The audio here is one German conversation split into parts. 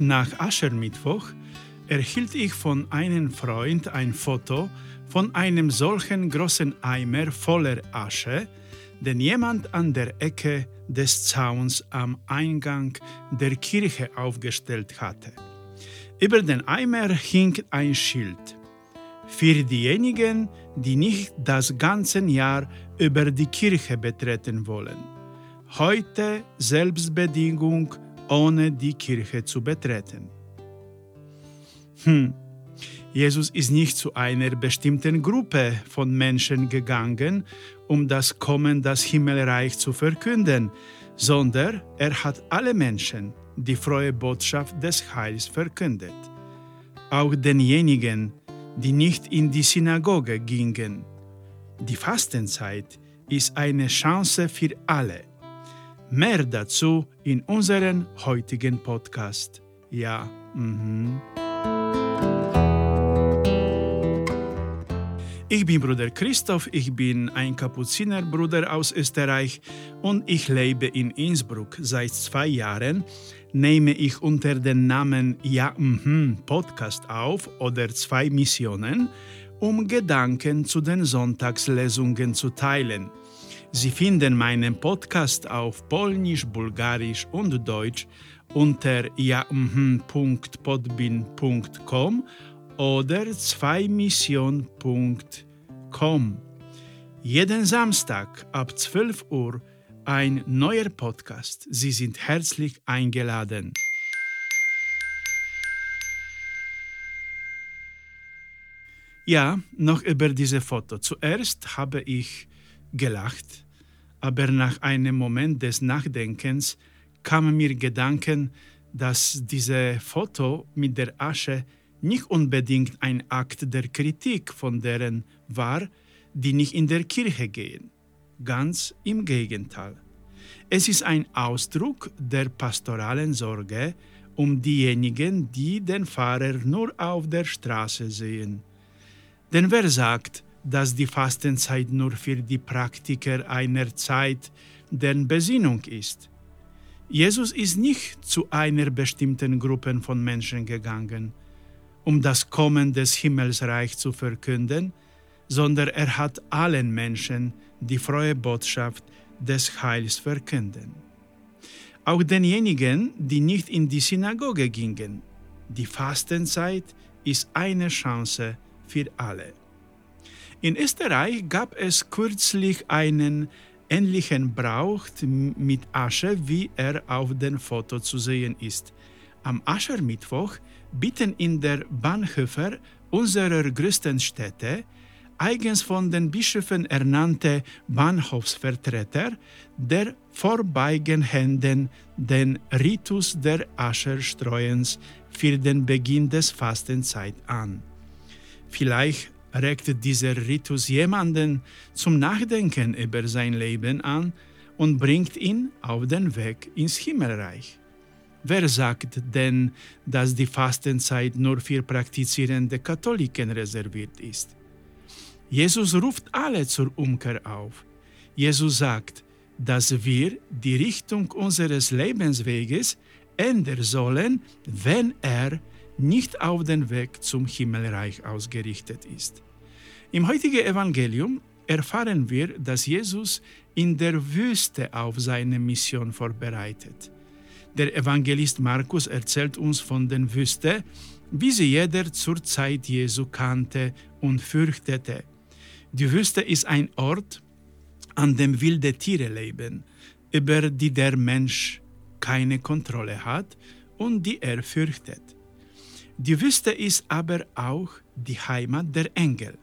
nach Aschermittwoch erhielt ich von einem Freund ein Foto von einem solchen großen Eimer voller Asche, den jemand an der Ecke des Zauns am Eingang der Kirche aufgestellt hatte. Über den Eimer hing ein Schild. Für diejenigen, die nicht das ganze Jahr über die Kirche betreten wollen. Heute Selbstbedingung, ohne die Kirche zu betreten. Hm. Jesus ist nicht zu einer bestimmten Gruppe von Menschen gegangen, um das Kommen das Himmelreich zu verkünden, sondern er hat alle Menschen die frohe Botschaft des Heils verkündet. Auch denjenigen, die nicht in die Synagoge gingen. Die Fastenzeit ist eine Chance für alle. Mehr dazu in unserem heutigen Podcast. Ja, mhm. Ich bin Bruder Christoph, ich bin ein Kapuzinerbruder aus Österreich und ich lebe in Innsbruck. Seit zwei Jahren nehme ich unter dem Namen Ja mhm Podcast auf oder zwei Missionen, um Gedanken zu den Sonntagslesungen zu teilen. Sie finden meinen Podcast auf Polnisch, Bulgarisch und Deutsch unter jamhm.podbin.com oder zweimission.com. Jeden Samstag ab 12 Uhr ein neuer Podcast. Sie sind herzlich eingeladen. Ja, noch über diese Foto. Zuerst habe ich gelacht, aber nach einem Moment des Nachdenkens kamen mir Gedanken, dass diese Foto mit der Asche nicht unbedingt ein Akt der Kritik von deren war, die nicht in der Kirche gehen. Ganz im Gegenteil. Es ist ein Ausdruck der pastoralen Sorge um diejenigen, die den Pfarrer nur auf der Straße sehen. Denn wer sagt, dass die Fastenzeit nur für die Praktiker einer Zeit der Besinnung ist? Jesus ist nicht zu einer bestimmten Gruppe von Menschen gegangen, um das Kommen des Himmelsreichs zu verkünden, sondern er hat allen Menschen die frohe Botschaft des Heils verkünden. Auch denjenigen, die nicht in die Synagoge gingen. Die Fastenzeit ist eine Chance für alle. In Österreich gab es kürzlich einen ähnlichen Brauch mit Asche, wie er auf dem Foto zu sehen ist. Am Aschermittwoch bieten in der Bahnhöfer unserer größten Städte eigens von den Bischöfen ernannte Bahnhofsvertreter der Vorbeigehenden den Ritus der Ascherstreuens für den Beginn des Fastenzeit an. Vielleicht regt dieser Ritus jemanden zum Nachdenken über sein Leben an und bringt ihn auf den Weg ins Himmelreich. Wer sagt denn, dass die Fastenzeit nur für praktizierende Katholiken reserviert ist? Jesus ruft alle zur Umkehr auf. Jesus sagt, dass wir die Richtung unseres Lebensweges ändern sollen, wenn er nicht auf den Weg zum Himmelreich ausgerichtet ist. Im heutigen Evangelium erfahren wir, dass Jesus in der Wüste auf seine Mission vorbereitet. Der Evangelist Markus erzählt uns von der Wüste, wie sie jeder zur Zeit Jesu kannte und fürchtete. Die Wüste ist ein Ort, an dem wilde Tiere leben, über die der Mensch keine Kontrolle hat und die er fürchtet. Die Wüste ist aber auch die Heimat der Engel,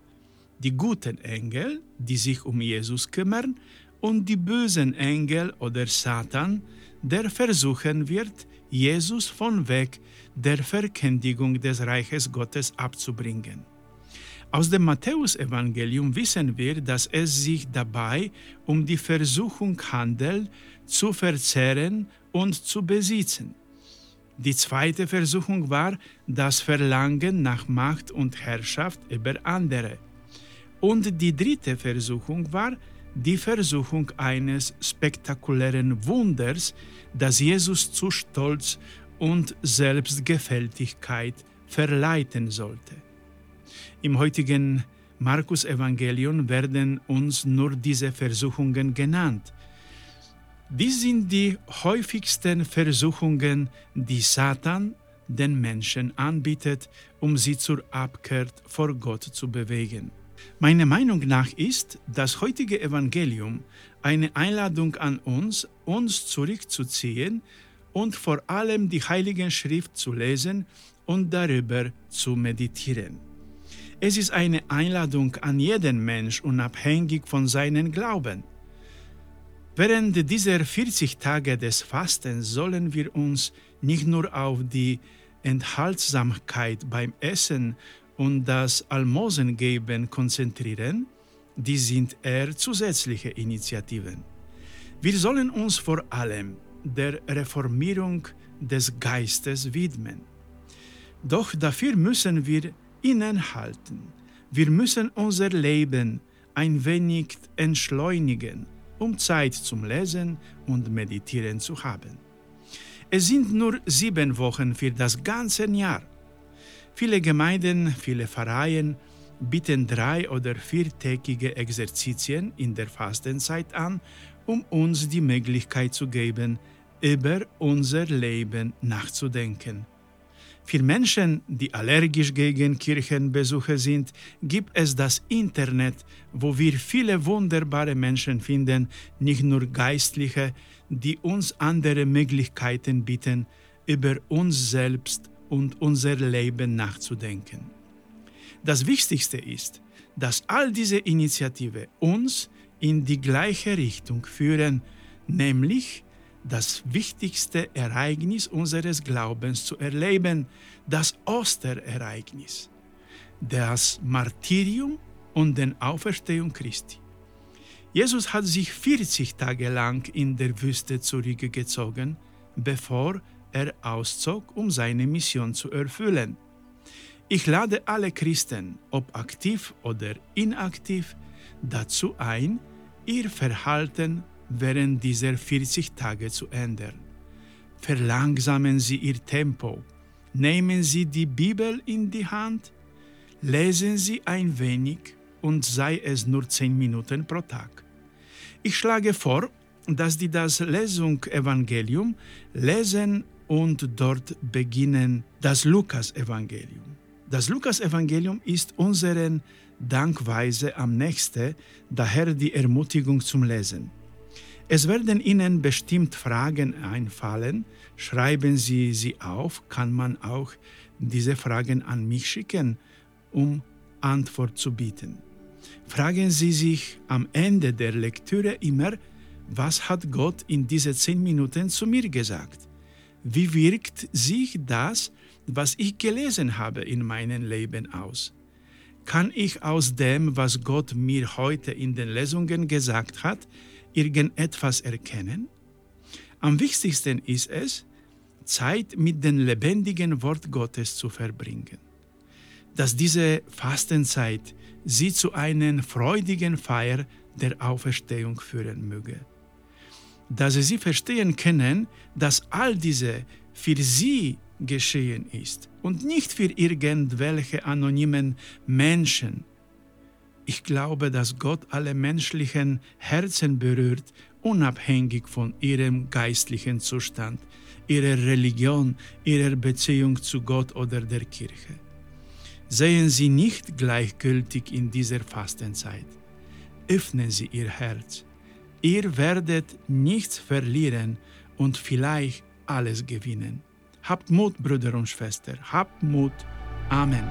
die guten Engel, die sich um Jesus kümmern, und die bösen Engel oder Satan, der versuchen wird, Jesus von Weg der Verkündigung des Reiches Gottes abzubringen. Aus dem Matthäusevangelium wissen wir, dass es sich dabei um die Versuchung handelt, zu verzehren und zu besitzen. Die zweite Versuchung war das Verlangen nach Macht und Herrschaft über andere. Und die dritte Versuchung war die Versuchung eines spektakulären Wunders, das Jesus zu stolz und Selbstgefälligkeit verleiten sollte. Im heutigen Markus Evangelium werden uns nur diese Versuchungen genannt. Dies sind die häufigsten Versuchungen, die Satan den Menschen anbietet, um sie zur Abkehr vor Gott zu bewegen. Meiner Meinung nach ist das heutige Evangelium eine Einladung an uns, uns zurückzuziehen und vor allem die Heilige Schrift zu lesen und darüber zu meditieren. Es ist eine Einladung an jeden Mensch, unabhängig von seinem Glauben. Während dieser 40 Tage des Fastens sollen wir uns nicht nur auf die Enthaltsamkeit beim Essen und das Almosengeben konzentrieren, die sind eher zusätzliche Initiativen. Wir sollen uns vor allem der Reformierung des Geistes widmen. Doch dafür müssen wir innenhalten. Wir müssen unser Leben ein wenig entschleunigen, um Zeit zum Lesen und Meditieren zu haben. Es sind nur sieben Wochen für das ganze Jahr. Viele Gemeinden, viele Pfarreien bieten drei- oder viertägige Exerzitien in der Fastenzeit an, um uns die Möglichkeit zu geben, über unser Leben nachzudenken. Für Menschen, die allergisch gegen Kirchenbesuche sind, gibt es das Internet, wo wir viele wunderbare Menschen finden, nicht nur Geistliche, die uns andere Möglichkeiten bieten, über uns selbst und unser Leben nachzudenken. Das Wichtigste ist, dass all diese Initiative uns in die gleiche Richtung führen, nämlich das wichtigste Ereignis unseres Glaubens zu erleben, das Osterereignis, das Martyrium und den Auferstehung Christi. Jesus hat sich 40 Tage lang in der Wüste zurückgezogen, bevor er auszog, um seine Mission zu erfüllen. Ich lade alle Christen, ob aktiv oder inaktiv, dazu ein, ihr Verhalten während dieser 40 Tage zu ändern. Verlangsamen Sie Ihr Tempo, nehmen Sie die Bibel in die Hand, lesen Sie ein wenig und sei es nur 10 Minuten pro Tag. Ich schlage vor, dass Sie das Lesung-Evangelium lesen und dort beginnen das Lukas-Evangelium. Das Lukas-Evangelium ist unseren Dankweise am nächsten, daher die Ermutigung zum Lesen. Es werden Ihnen bestimmt Fragen einfallen. Schreiben Sie sie auf, kann man auch diese Fragen an mich schicken, um Antwort zu bieten. Fragen Sie sich am Ende der Lektüre immer, was hat Gott in diese zehn Minuten zu mir gesagt? Wie wirkt sich das, was ich gelesen habe, in meinem Leben aus? Kann ich aus dem, was Gott mir heute in den Lesungen gesagt hat, irgendetwas erkennen? Am wichtigsten ist es, Zeit mit dem lebendigen Wort Gottes zu verbringen. Dass diese Fastenzeit sie zu einer freudigen Feier der Auferstehung führen möge. Dass sie verstehen können, dass all diese für sie geschehen ist und nicht für irgendwelche anonymen Menschen, ich glaube, dass Gott alle menschlichen Herzen berührt, unabhängig von ihrem geistlichen Zustand, ihrer Religion, ihrer Beziehung zu Gott oder der Kirche. Sehen Sie nicht gleichgültig in dieser Fastenzeit. Öffnen Sie Ihr Herz. Ihr werdet nichts verlieren und vielleicht alles gewinnen. Habt Mut, Brüder und Schwestern. Habt Mut. Amen.